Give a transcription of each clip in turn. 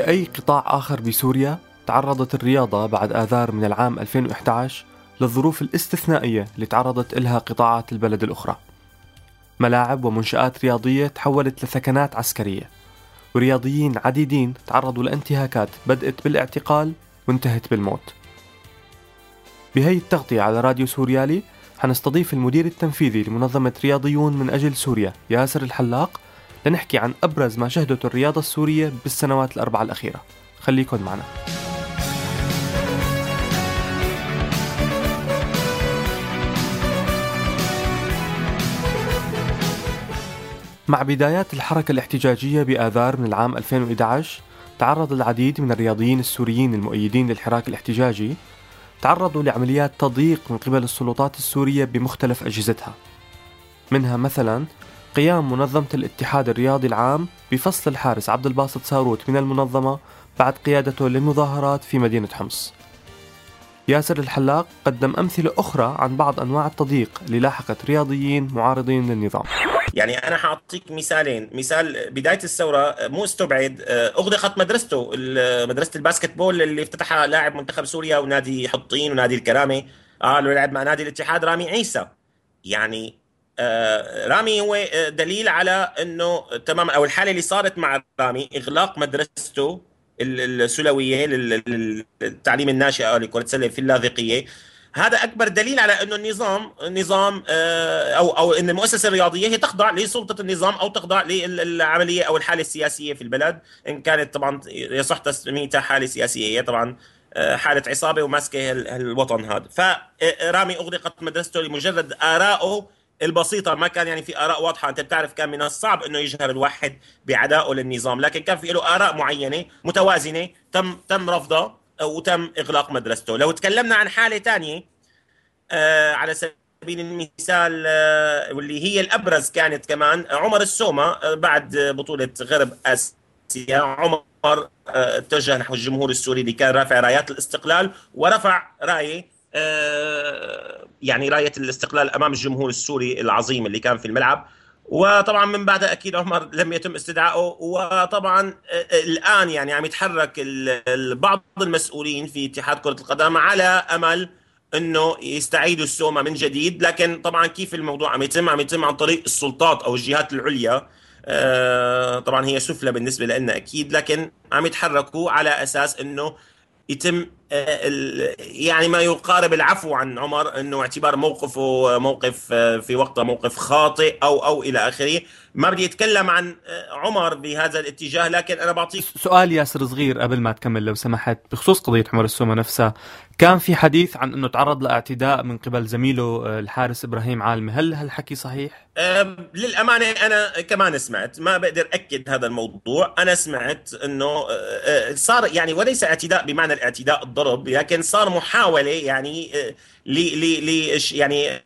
وكأي قطاع آخر بسوريا تعرضت الرياضة بعد آذار من العام 2011 للظروف الاستثنائية اللي تعرضت إلها قطاعات البلد الأخرى. ملاعب ومنشآت رياضية تحولت لثكنات عسكرية ورياضيين عديدين تعرضوا لانتهاكات بدأت بالاعتقال وانتهت بالموت. بهي التغطية على راديو سوريالي حنستضيف المدير التنفيذي لمنظمة رياضيون من أجل سوريا ياسر الحلاق لنحكي عن أبرز ما شهدته الرياضة السورية بالسنوات الأربعة الأخيرة. خليكن معنا. مع بدايات الحركة الاحتجاجية بآذار من العام 2011 تعرض العديد من الرياضيين السوريين المؤيدين للحراك الاحتجاجي تعرضوا لعمليات تضييق من قبل السلطات السورية بمختلف أجهزتها. منها مثلا قيام منظمة الاتحاد الرياضي العام بفصل الحارس عبد الباسط ساروت من المنظمة بعد قيادته للمظاهرات في مدينة حمص. ياسر الحلاق قدم أمثلة أخرى عن بعض أنواع التضييق اللي لاحقت رياضيين معارضين للنظام. يعني أنا حأعطيك مثالين. مثال بداية الثورة مو استبعد أغلقت مدرسته مدرسة الباسكت بول اللي افتتحها لاعب منتخب سوريا ونادي حطين ونادي الكرامه قالوا لعب مع نادي الاتحاد رامي عيسى. يعني آه، رامي هو دليل على إنه تمام أو الحالة اللي صارت مع رامي إغلاق مدرسته السلوية للتعليم الناشئة لكره السله في اللاذقية. هذا أكبر دليل على إنه النظام نظام آه، أو أو إن المؤسسة الرياضية هي تخضع لسلطة النظام أو تخضع للعملية أو الحالة السياسية في البلد. إن كانت طبعا يصح تسميتها حالة سياسية هي طبعا آه، حالة عصابة وماسكة الوطن هذا. فرامي أغلقت مدرسته لمجرد ارائه البسيطة ما كان يعني في آراء واضحة. أنت بتعرف كان من الصعب أنه يجهر الواحد بعدائه للنظام لكن كان في له آراء معينة متوازنة تم تم رفضها وتم إغلاق مدرسته. لو تكلمنا عن حالة ثانية آه على سبيل المثال آه واللي هي الأبرز كانت كمان عمر السومة آه بعد بطولة غرب آسيا عمر آه، اتجه نحو الجمهور السوري اللي كان رافع رايات الاستقلال ورفع رايه آه، يعني راية الاستقلال أمام الجمهور السوري العظيم اللي كان في الملعب. وطبعا من بعدها أكيد عمر لم يتم استدعائه. وطبعا آه، الآن يعني عم يتحرك بعض المسؤولين في اتحاد كرة القدم على أمل إنه يستعيدوا السومة من جديد. لكن طبعا كيف الموضوع عم يتم؟ عم يتم عن طريق السلطات أو الجهات العليا. آه، طبعا هي سفلى بالنسبة لنا أكيد. لكن عم يتحركوا على أساس إنه يتم آه، يعني ما يقارب العفو عن عمر إنه اعتبار موقفه موقف آه، في وقته موقف خاطئ أو أو إلى آخره. ما بدي اتكلم عن آه، عمر بهذا الاتجاه لكن أنا بعطيك سؤال ياسر صغير قبل ما تكمل لو سمحت. بخصوص قضية عمر السومة نفسها كان في حديث عن إنه تعرض لاعتداء من قبل زميله آه، الحارس إبراهيم عالمي. هل هالحكي صحيح؟ للأمانة أنا كمان سمعت ما بقدر أكد هذا الموضوع. أنا سمعت إنه آه، آه، صار يعني وليس اعتداء بمعنى الاعتداء الضرب لكن صار محاولة يعني ل يعني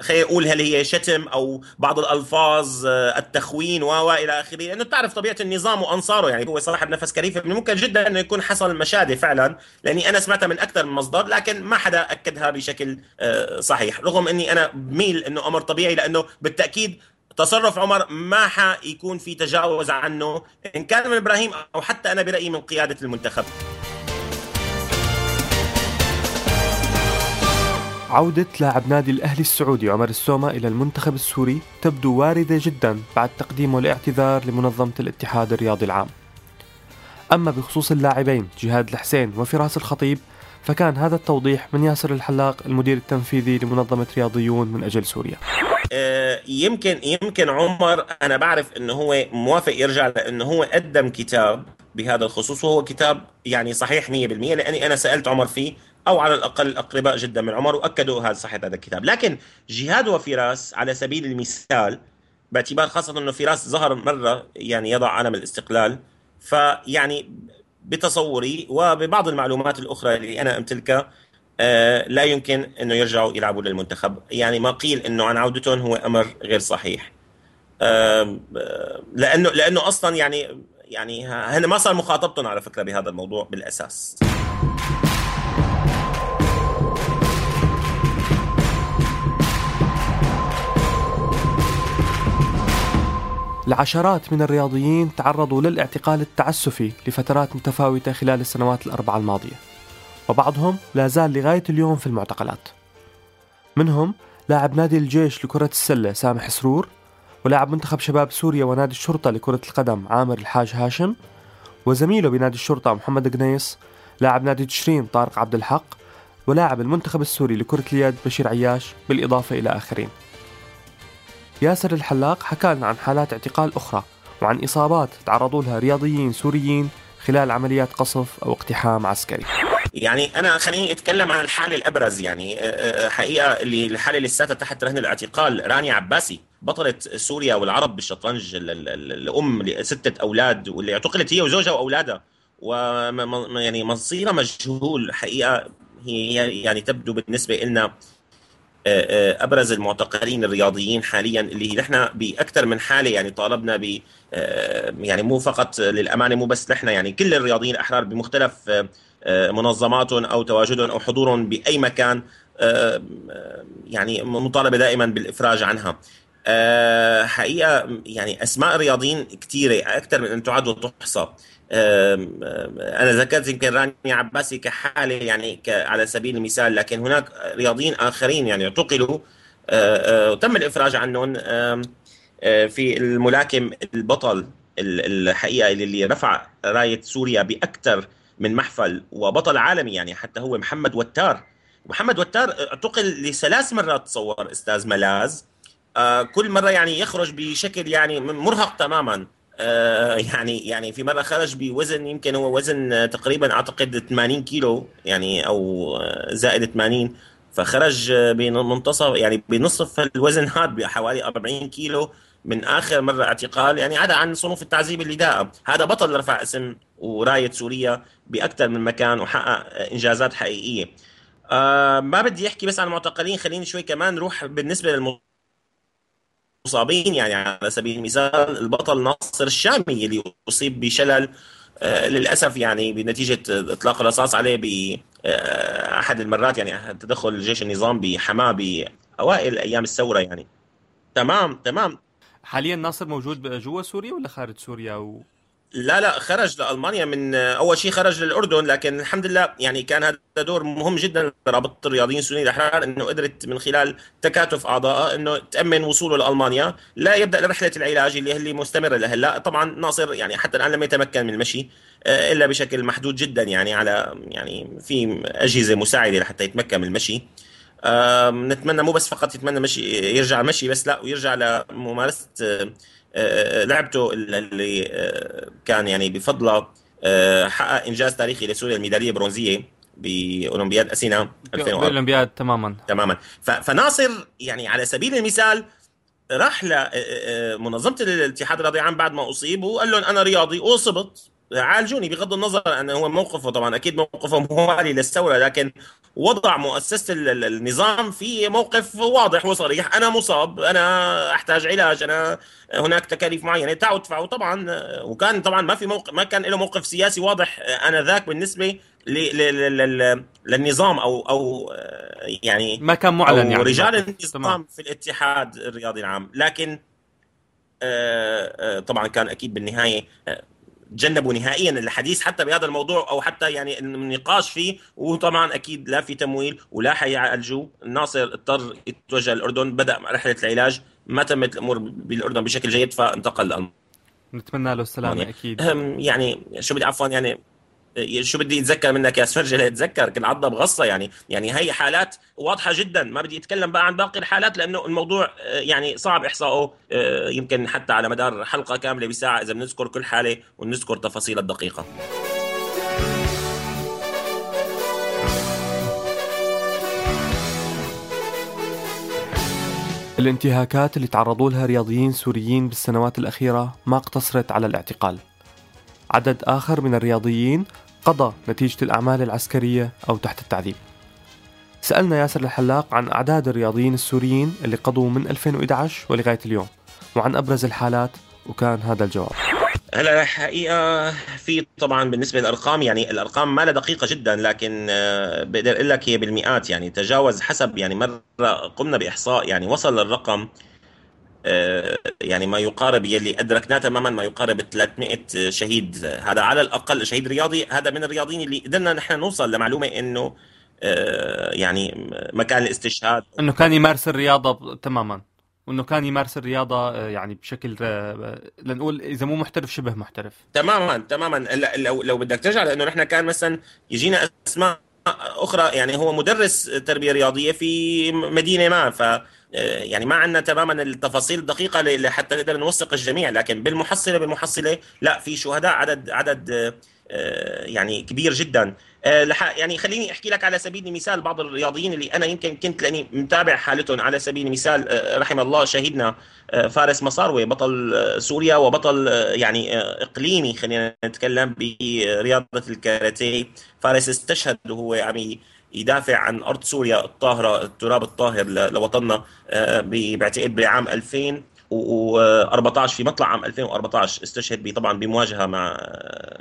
خلينا نقول هل هي شتم أو بعض الألفاظ آه، التخوين و إلى آخره. لأنه بتعرف طبيعة النظام وأنصاره يعني هو صاحب نفس كريف من ممكن جدا إنه يكون حصل مشادة فعلا لأني أنا سمعتها من أكثر من مصدر لكن ما حدا أكدها بشكل آه، صحيح. رغم إني أنا بميل إنه أمر طبيعي لأنه بالتأكيد تصرف عمر ما حيكون في تجاوز عنه إن كان من إبراهيم أو حتى أنا برأيي من قيادة المنتخب. عودة لاعب نادي الأهلي السعودي عمر السومة إلى المنتخب السوري تبدو واردة جدا بعد تقديمه الاعتذار لمنظمة الاتحاد الرياضي العام. أما بخصوص اللاعبين جهاد الحسين وفراس الخطيب فكان هذا التوضيح من ياسر الحلاق المدير التنفيذي لمنظمة رياضيون من أجل سوريا. آه، يمكن يمكن عمر أنا بعرف إنه هو موافق يرجع لأنه هو قدم كتاب بهذا الخصوص وهو كتاب يعني صحيح 100% لأني أنا سألت عمر فيه أو على الأقل أقرباء جدا من عمر وأكدوا هذا صحه هذا الكتاب. لكن جهاد وفراس على سبيل المثال باعتبار خاصة إنه فراس ظهر مرة يعني يضع علم الاستقلال فيعني بتصوري وببعض المعلومات الأخرى اللي أنا امتلكها آه لا يمكن إنه يرجعوا يلعبوا للمنتخب. يعني ما قيل إنه عن عودتهم هو أمر غير صحيح. لأنه لأنه أصلا يعني يعني هن ما صار مخاطبتهم على فكرة بهذا الموضوع بالأساس. العشرات من الرياضيين تعرضوا للاعتقال التعسفي لفترات متفاوتة خلال السنوات الأربعة الماضية. وبعضهم لا زال لغاية اليوم في المعتقلات. منهم لاعب نادي الجيش لكرة السلة سامح سرور ولاعب منتخب شباب سوريا ونادي الشرطة لكرة القدم عامر الحاج هاشم وزميله بنادي الشرطة محمد قنيص لاعب نادي تشرين طارق عبد الحق ولاعب المنتخب السوري لكرة اليد بشير عياش بالإضافة إلى آخرين. ياسر الحلاق حكى لنا عن حالات اعتقال أخرى وعن إصابات تعرضوا لها رياضيين سوريين خلال عمليات قصف أو اقتحام عسكري. يعني أنا خليني أتكلم عن الحاله الأبرز يعني حقيقة اللي الحالة اللي لساتها تحت رهن الاعتقال رانيا عباسي بطلة سوريا والعرب بالشطرنج الأم لستة أولاد واللي اعتقلت هي وزوجها وأولادها و يعني مصيرها مجهول حقيقة هي يعني تبدو بالنسبة لنا أبرز المعتقلين الرياضيين حاليا اللي نحن بأكثر من حالة يعني طالبنا ب يعني مو فقط للأمانة مو بس نحن يعني كل الرياضيين الأحرار بمختلف منظماتهم أو تواجدهم أو حضورهم بأي مكان يعني مطالبة دائما بالإفراج عنها. حقيقة يعني أسماء الرياضيين كثيرة أكثر من أن تعد وتحصى. أنا ذكرت يمكن رانيا عباسي كحالة يعني على سبيل المثال لكن هناك رياضيين آخرين يعني اعتقلوا وتم الإفراج عنهم في الملاكم البطل الحقيقة اللي رفع راية سوريا بأكثر من محفل وبطل عالمي يعني حتى هو محمد وتار. محمد وتار اعتقل لثلاث مرات تصور أستاذ ملاذ كل مرة يعني يخرج بشكل يعني مرهق تماما. يعني يعني في مرة خرج بوزن يمكن هو وزن تقريبا أعتقد 80 كيلو يعني أو زائد 80 فخرج بمنتصف يعني بنصف الوزن هذا بحوالي 40 كيلو. من آخر مرة اعتقال يعني عدا عن صنوف التعذيب اللي داء. هذا بطل رفع اسم وراية سوريا بأكثر من مكان وحقق إنجازات حقيقية. آه ما بدي أحكي بس عن المعتقلين خليني شوي كمان نروح بالنسبة للم مصابين يعني على سبيل المثال البطل ناصر الشامي اللي أصيب بشلل آه للأسف يعني بنتيجة إطلاق الرصاص عليه باحد المرات يعني تدخل الجيش النظام بحماة بأوائل أيام الثورة يعني. تمام تمام. حاليا ناصر موجود جوا سوريا ولا خارج سوريا و... لا لا خرج لألمانيا من أول شيء خرج للأردن لكن الحمد لله يعني كان هذا دور مهم جدا لرابطه الرياضيين السوريين الإحرار إنه قدرت من خلال تكاتف اعضائها إنه تأمن وصوله لألمانيا. لا يبدأ رحلة العلاج اللي اللي مستمرة لهلا طبعا ناصر يعني حتى الآن لم يتمكن من المشي إلا بشكل محدود جدا يعني على يعني في أجهزة مساعدة لحتى يتمكن من المشي. نتمنى مو بس فقط يتمنى مشي يرجع مشي بس لا ويرجع لممارسة لعبته اللي كان يعني بفضله حقق إنجاز تاريخي لسوريا الميدالية البرونزية بأولمبياد أثينا 2004 بأولمبياد تماما. تماما. فناصر يعني على سبيل المثال راح لمنظمه الاتحاد الرياضي العام بعد ما أصيب وقال لهم أنا رياضي واصبت عالجوني بغض النظر أنه هو موقفه طبعا أكيد موقفه موالي للثورة لكن وضع مؤسسة النظام في موقف واضح وصريح. أنا مصاب أنا أحتاج علاج أنا هناك تكاليف معينة تعوا ادفعوا طبعا وكان طبعا ما في موقف ما كان له موقف سياسي واضح أنا ذاك بالنسبة للنظام أو أو يعني ما كان معلن يعني. رجال النظام في الاتحاد الرياضي العام. لكن طبعا كان أكيد بالنهاية تجنبوا نهائيا الحديث حتى بهذا الموضوع أو حتى يعني النقاش فيه وطبعا أكيد لا في تمويل ولا حيعالجوه الناصر اضطر يتوجه للاردن بدأ رحلة العلاج ما تمت الأمور بالأردن بشكل جيد فانتقل لالمانيا نتمنى له السلامة يعني أكيد. يعني شو بدي عفوا يعني شو بدي اتذكر منك يا سفرجل اتذكر كل عضة بغصه يعني. يعني هي حالات واضحة جدا ما بدي أتكلم بقى عن باقي الحالات لأنه الموضوع يعني صعب إحصائه يمكن حتى على مدار حلقة كاملة بساعة إذا بنذكر كل حالة ونذكر تفاصيلها الدقيقة. الانتهاكات اللي تعرضوا لها رياضيين سوريين بالسنوات الأخيرة ما اقتصرت على الاعتقال. عدد آخر من الرياضيين قضى نتيجة الأعمال العسكرية أو تحت التعذيب. سألنا ياسر الحلاق عن أعداد الرياضيين السوريين اللي قضوا من 2011 ولغاية اليوم وعن أبرز الحالات وكان هذا الجواب. هلا الحقيقة في طبعا بالنسبة للأرقام يعني الأرقام ما لها دقيقة جدا لكن بقدر أقول لك هي بالمئات يعني تجاوز حسب يعني مرة قمنا بإحصاء يعني وصل الرقم يعني ما يقارب يلي أدركناه تماما ما يقارب 300 شهيد. هذا على الأقل شهيد رياضي هذا من الرياضيين اللي قدرنا نحن نوصل لمعلومة إنه يعني مكان الاستشهاد. إنه كان يمارس الرياضة تماما وإنه كان يمارس الرياضة آه، يعني بشكل آه، لنقول إذا مو محترف شبه محترف. تماما تماما. لو لو بدك ترجع لأنه نحن كان مثلا يجينا أسماء أخرى يعني هو مدرس تربية رياضية في مدينة ما ف آه، يعني ما عندنا تماما التفاصيل الدقيقة لحتى نقدر نوثق الجميع لكن بالمحصلة بالمحصلة لا في شهداء عدد عدد يعني كبير جدا. آه، يعني خليني أحكي لك على سبيل المثال بعض الرياضيين اللي أنا يمكن كنت لأني متابع حالتهم. على سبيل المثال آه، رحم الله شهيدنا آه، فارس مصاروي بطل سوريا وبطل يعني إقليمي خلينا نتكلم برياضة الكاراتيه. فارس استشهد وهو عم يدافع عن أرض سوريا الطاهرة التراب الطاهر لوطننا بعتقد بعام 2000 و14 في مطلع عام 2014 استشهد طبعا بمواجهة مع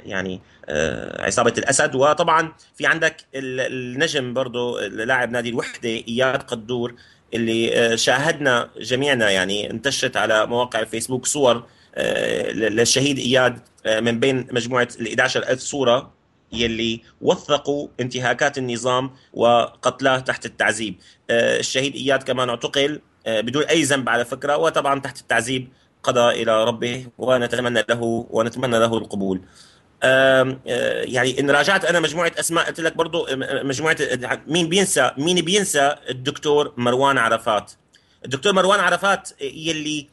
يعني آه، عصابة الأسد. وطبعا في عندك النجم برضه لاعب نادي الوحدة إياد قدور اللي آه، شاهدنا جميعنا يعني انتشرت على مواقع الفيسبوك صور آه، للشهيد إياد من بين مجموعة ال 11000 صورة. يلي وثقوا انتهاكات النظام وقتلاه تحت التعذيب الشهيد إياد كمان اعتقل آه، بدون أي ذنب على فكرة وطبعا تحت التعذيب قضى إلى ربه ونتمنى له ونتمنى له القبول. آه، يعني إن راجعت أنا مجموعة أسماء قلت لك برضه مجموعة مين بينسى مين بينسى الدكتور مروان عرفات الدكتور مروان عرفات يلي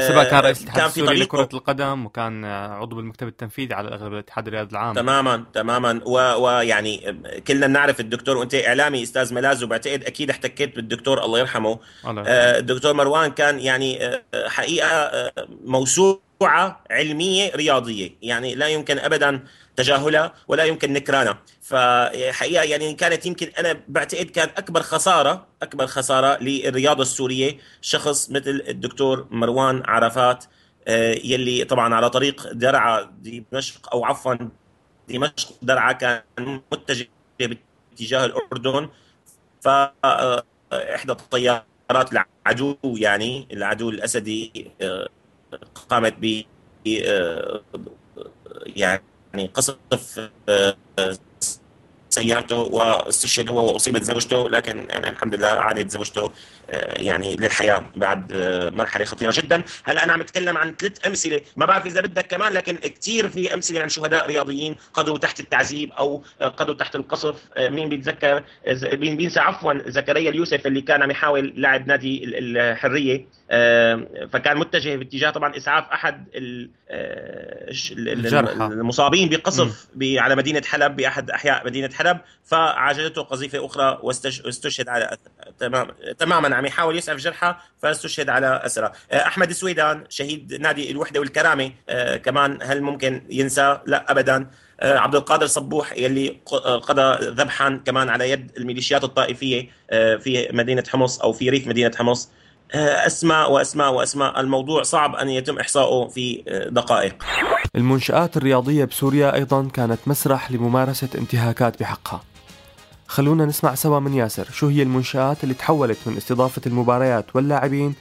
سبق كان رئيس الاتحاد السوري لكرة القدم وكان عضو بالمكتب التنفيذي على الأغلب الاتحاد الرياضي العام. تماما تماما. ويعني كلنا نعرف الدكتور وأنت إعلامي أستاذ ملاز وبعتقد أكيد احتكيت بالدكتور الله يرحمه. الله آه الدكتور مروان كان يعني آه، حقيقة آه، علمية رياضية. يعني لا يمكن ابدا تجاهلها ولا يمكن نكرانها. فحقيقة يعني كانت يمكن أنا بعتقد كان أكبر خسارة أكبر خسارة للرياضة السورية شخص مثل الدكتور مروان عرفات آه، يلي طبعا على طريق درعا دمشق أو عفوا دمشق درعا كان متجه باتجاه الأردن. ف آه، إحدى الطيارات العدو يعني العدو الأسدي آه، قامت ب يعني قصف سيارته واستشهد هو واصيبت زوجته لكن يعني الحمد لله عادت زوجته آه، يعني للحياة بعد آه، مرحلة خطيرة جدا، هلا أنا عم أتكلم عن ثلاث أمثلة، ما بعرف إذا بدك كمان لكن كثير في أمثلة عن شهداء رياضيين قضوا تحت التعذيب أو قضوا تحت القصف، آه، مين بيتذكر؟ مين بينسى؟ عفوا زكريا اليوسف اللي كان عم يحاول لاعب نادي الحرية. فكان متجه باتجاه طبعا إسعاف أحد المصابين بقصف على مدينة حلب بأحد أحياء مدينة حلب. فعاجلته قذيفة أخرى واستشهد على تمام تماما عم يحاول يسعف جرحى فاستشهد على أسرى. آه، أحمد سويدان شهيد نادي الوحدة والكرامة آه، كمان هل ممكن ينسى؟ لا ابدا. آه، عبد القادر صبوح يلي قضى ذبحا كمان على يد الميليشيات الطائفية في مدينة حمص أو في ريف مدينة حمص. أسماء وأسماء وأسماء. الموضوع صعب أن يتم احصائه في دقائق. المنشآت الرياضية بسوريا أيضا كانت مسرح لممارسة انتهاكات بحقها. خلونا نسمع سوا من ياسر. شو هي المنشآت اللي تحولت من استضافة المباريات واللاعبين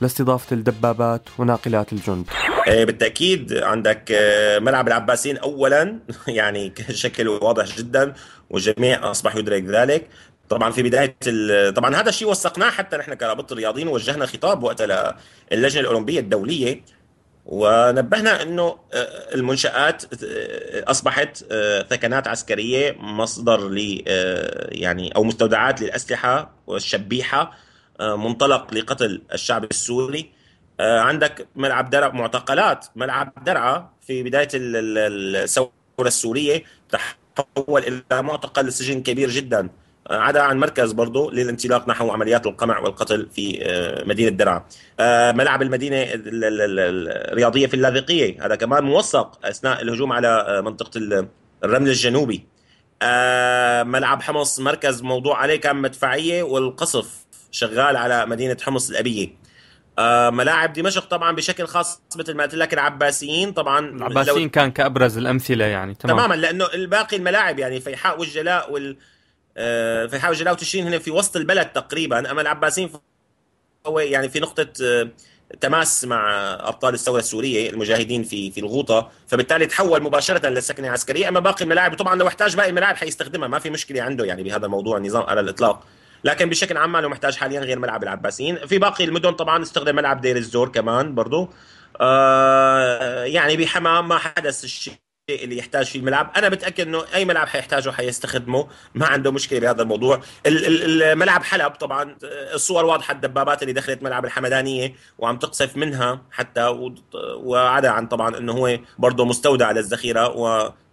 لاستضافة الدبابات وناقلات الجند؟ إيه، بالتأكيد عندك آه، ملعب العباسين أولا. يعني شكل واضح جدا والجميع أصبح يدرك ذلك. طبعا في بداية طبعا هذا الشيء وثقناه حتى نحن كرابطه الرياضيين وجهنا خطاب وقتها للجنه الأولمبية الدولية ونبهنا إنه آه، المنشآت آه، أصبحت آه، ثكنات عسكرية مصدر ل يعني أو مستودعات للأسلحة والشبيحة منطلق لقتل الشعب السوري. عندك ملعب درع معتقلات ملعب درعا في بداية الثورة السورية تحول إلى معتقل سجن كبير جدا. عدا عن مركز برضه للانطلاق نحو عمليات القمع والقتل في آه، مدينة درعا. آه، ملعب المدينة الرياضية في اللاذقية هذا كمان موثق أثناء الهجوم على آه، منطقة الرمل الجنوبي. ملعب حمص مركز موضوع عليه كان مدفعية والقصف شغال على مدينة حمص الأبية. ملاعب دمشق طبعا بشكل خاص مثل ما قلت لك العباسيين طبعا العباسيين لو... كان كأبرز الأمثلة يعني تمام. تماما لأنه الباقي الملاعب يعني فيحاء والجلاء وال آه، في حاجة جلاله تشرين هنا في وسط البلد تقريبا. أما العباسيين هو يعني في نقطة آه، تماس مع أبطال الثورة السورية المجاهدين في في الغوطة. فبالتالي تحول مباشرة للسكنه العسكريه أما باقي الملاعب طبعا لو احتاج باقي الملاعب حيستخدمها. ما في مشكلة عنده يعني بهذا الموضوع النظام على الإطلاق. لكن بشكل عام ما له محتاج حاليا غير ملعب العباسيين. في باقي المدن طبعا استخدم ملعب دير الزور كمان برضه آه يعني بحمام ما حدث الشيء اللي يحتاج فيه الملعب. أنا متأكد إنه أي ملعب حيحتاجه حيستخدمه ما عنده مشكلة بهذا الموضوع. الملعب حلب طبعا. الصور واضحة الدبابات اللي دخلت ملعب الحمدانية وعم تقصف منها حتى وعدا عن طبعا إنه هو برضه مستودع للذخيرة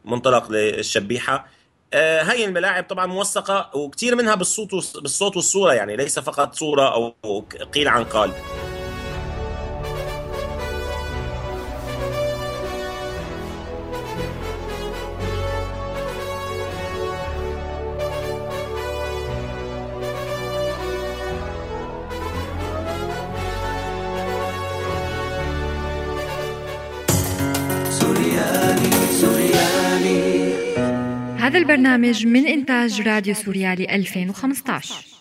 ومنطلق للشبيحة. آه، هاي الملاعب طبعا موثقة وكثير منها بالصوت بالصوت والصورة يعني ليس فقط صورة أو قيل عن قال. هذا البرنامج من إنتاج راديو سوريالي 2015